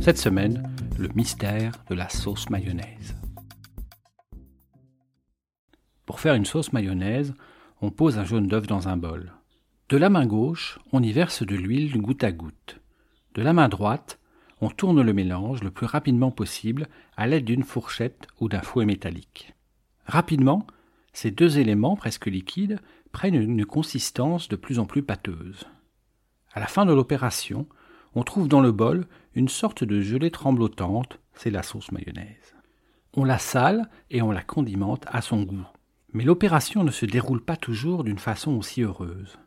Cette semaine, le mystère de la sauce mayonnaise. Pour faire une sauce mayonnaise, on pose un jaune d'œuf dans un bol. De la main gauche, on y verse de l'huile goutte à goutte. De la main droite, on tourne le mélange le plus rapidement possible à l'aide d'une fourchette ou d'un fouet métallique. Rapidement, ces deux éléments presque liquides prennent une consistance de plus en plus pâteuse. À la fin de l'opération, on trouve dans le bol une sorte de gelée tremblotante, c'est la sauce mayonnaise. On la sale et on la condimente à son goût. Mais l'opération ne se déroule pas toujours d'une façon aussi heureuse.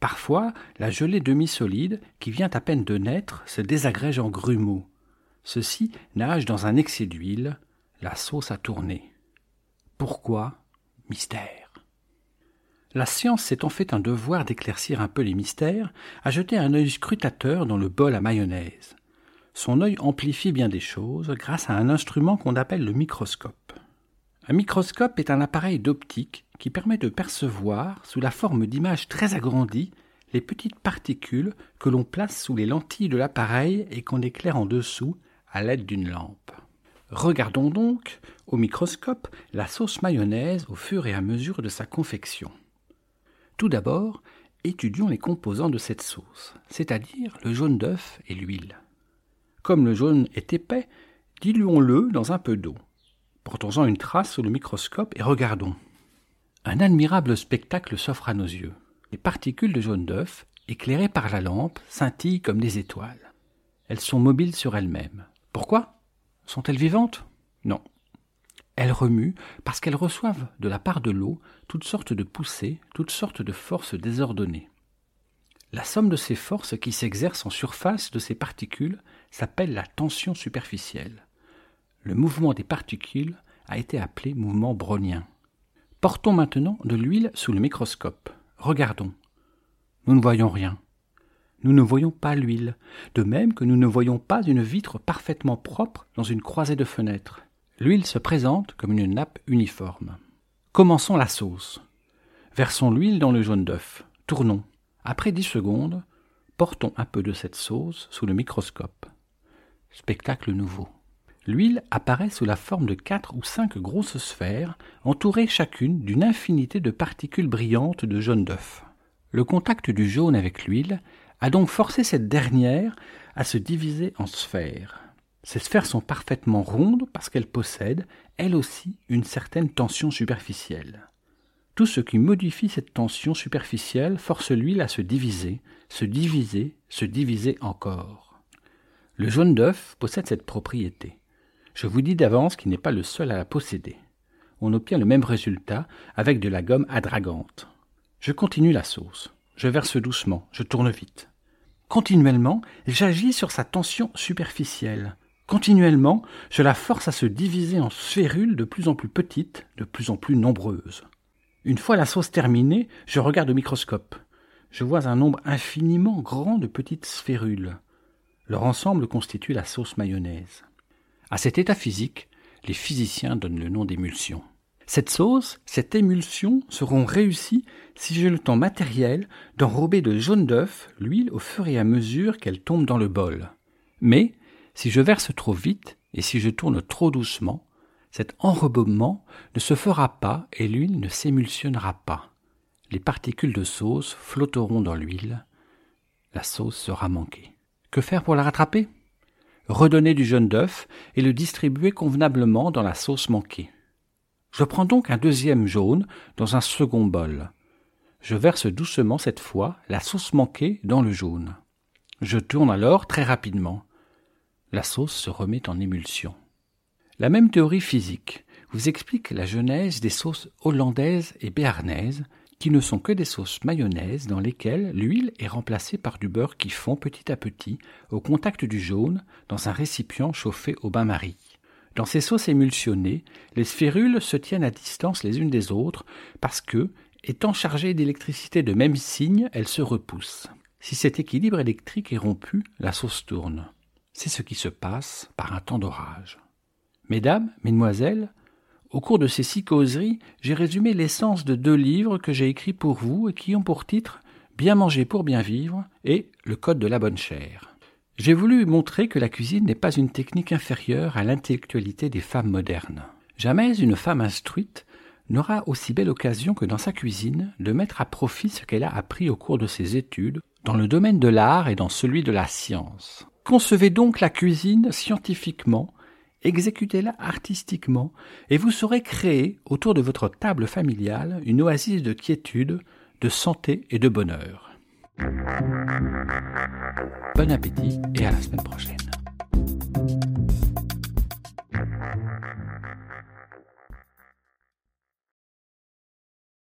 Parfois, la gelée demi-solide, qui vient à peine de naître, se désagrège en grumeaux. Ceci nage dans un excès d'huile, la sauce a tourné. Pourquoi? Mystère. La science s'étant fait un devoir d'éclaircir un peu les mystères, a jeté un œil scrutateur dans le bol à mayonnaise. Son œil amplifie bien des choses grâce à un instrument qu'on appelle le microscope. Un microscope est un appareil d'optique qui permet de percevoir, sous la forme d'images très agrandies, les petites particules que l'on place sous les lentilles de l'appareil et qu'on éclaire en dessous à l'aide d'une lampe. Regardons donc, au microscope, la sauce mayonnaise au fur et à mesure de sa confection. Tout d'abord, étudions les composants de cette sauce, c'est-à-dire le jaune d'œuf et l'huile. Comme le jaune est épais, diluons-le dans un peu d'eau. Portons-en une trace sous le microscope et regardons. Un admirable spectacle s'offre à nos yeux. Les particules de jaune d'œuf, éclairées par la lampe, scintillent comme des étoiles. Elles sont mobiles sur elles-mêmes. Pourquoi? Sont-elles vivantes? Non. Elles remuent parce qu'elles reçoivent de la part de l'eau toutes sortes de poussées, toutes sortes de forces désordonnées. La somme de ces forces qui s'exercent en surface de ces particules s'appelle la tension superficielle. Le mouvement des particules a été appelé mouvement brownien. Portons maintenant de l'huile sous le microscope. Regardons. Nous ne voyons rien. Nous ne voyons pas l'huile, de même que nous ne voyons pas une vitre parfaitement propre dans une croisée de fenêtres. L'huile se présente comme une nappe uniforme. Commençons la sauce. Versons l'huile dans le jaune d'œuf. Tournons. Après dix secondes, portons un peu de cette sauce sous le microscope. Spectacle nouveau. L'huile apparaît sous la forme de quatre ou cinq grosses sphères, entourées chacune d'une infinité de particules brillantes de jaune d'œuf. Le contact du jaune avec l'huile a donc forcé cette dernière à se diviser en sphères. Ces sphères sont parfaitement rondes parce qu'elles possèdent, elles aussi, une certaine tension superficielle. Tout ce qui modifie cette tension superficielle force l'huile à se diviser, se diviser, se diviser encore. Le jaune d'œuf possède cette propriété. Je vous dis d'avance qu'il n'est pas le seul à la posséder. On obtient le même résultat avec de la gomme adragante. Je continue la sauce. Je verse doucement, je tourne vite. Continuellement, j'agis sur sa tension superficielle. Continuellement, je la force à se diviser en sphérules de plus en plus petites, de plus en plus nombreuses. Une fois la sauce terminée, je regarde au microscope. Je vois un nombre infiniment grand de petites sphérules. Leur ensemble constitue la sauce mayonnaise. À cet état physique, les physiciens donnent le nom d'émulsion. Cette sauce, cette émulsion seront réussies si j'ai le temps matériel d'enrober de jaune d'œuf l'huile au fur et à mesure qu'elle tombe dans le bol. Mais, si je verse trop vite et si je tourne trop doucement, cet enrobement ne se fera pas et l'huile ne s'émulsionnera pas. Les particules de sauce flotteront dans l'huile. La sauce sera manquée. Que faire pour la rattraper? Redonner du jaune d'œuf et le distribuer convenablement dans la sauce manquée. Je prends donc un deuxième jaune dans un second bol. Je verse doucement cette fois la sauce manquée dans le jaune. Je tourne alors très rapidement. La sauce se remet en émulsion. La même théorie physique vous explique la genèse des sauces hollandaises et béarnaises qui ne sont que des sauces mayonnaise dans lesquelles l'huile est remplacée par du beurre qui fond petit à petit au contact du jaune dans un récipient chauffé au bain-marie. Dans ces sauces émulsionnées, les sphérules se tiennent à distance les unes des autres parce que, étant chargées d'électricité de même signe, elles se repoussent. Si cet équilibre électrique est rompu, la sauce tourne. C'est ce qui se passe par un temps d'orage. Mesdames, mesdemoiselles, au cours de ces six causeries, j'ai résumé l'essence de deux livres que j'ai écrits pour vous et qui ont pour titre Bien manger pour bien vivre et Le Code de la bonne chère. J'ai voulu montrer que la cuisine n'est pas une technique inférieure à l'intellectualité des femmes modernes. Jamais une femme instruite n'aura aussi belle occasion que dans sa cuisine de mettre à profit ce qu'elle a appris au cours de ses études dans le domaine de l'art et dans celui de la science. Concevez donc la cuisine scientifiquement exécutez-la artistiquement, et vous saurez créer autour de votre table familiale une oasis de quiétude, de santé et de bonheur. Bon appétit et à la semaine prochaine.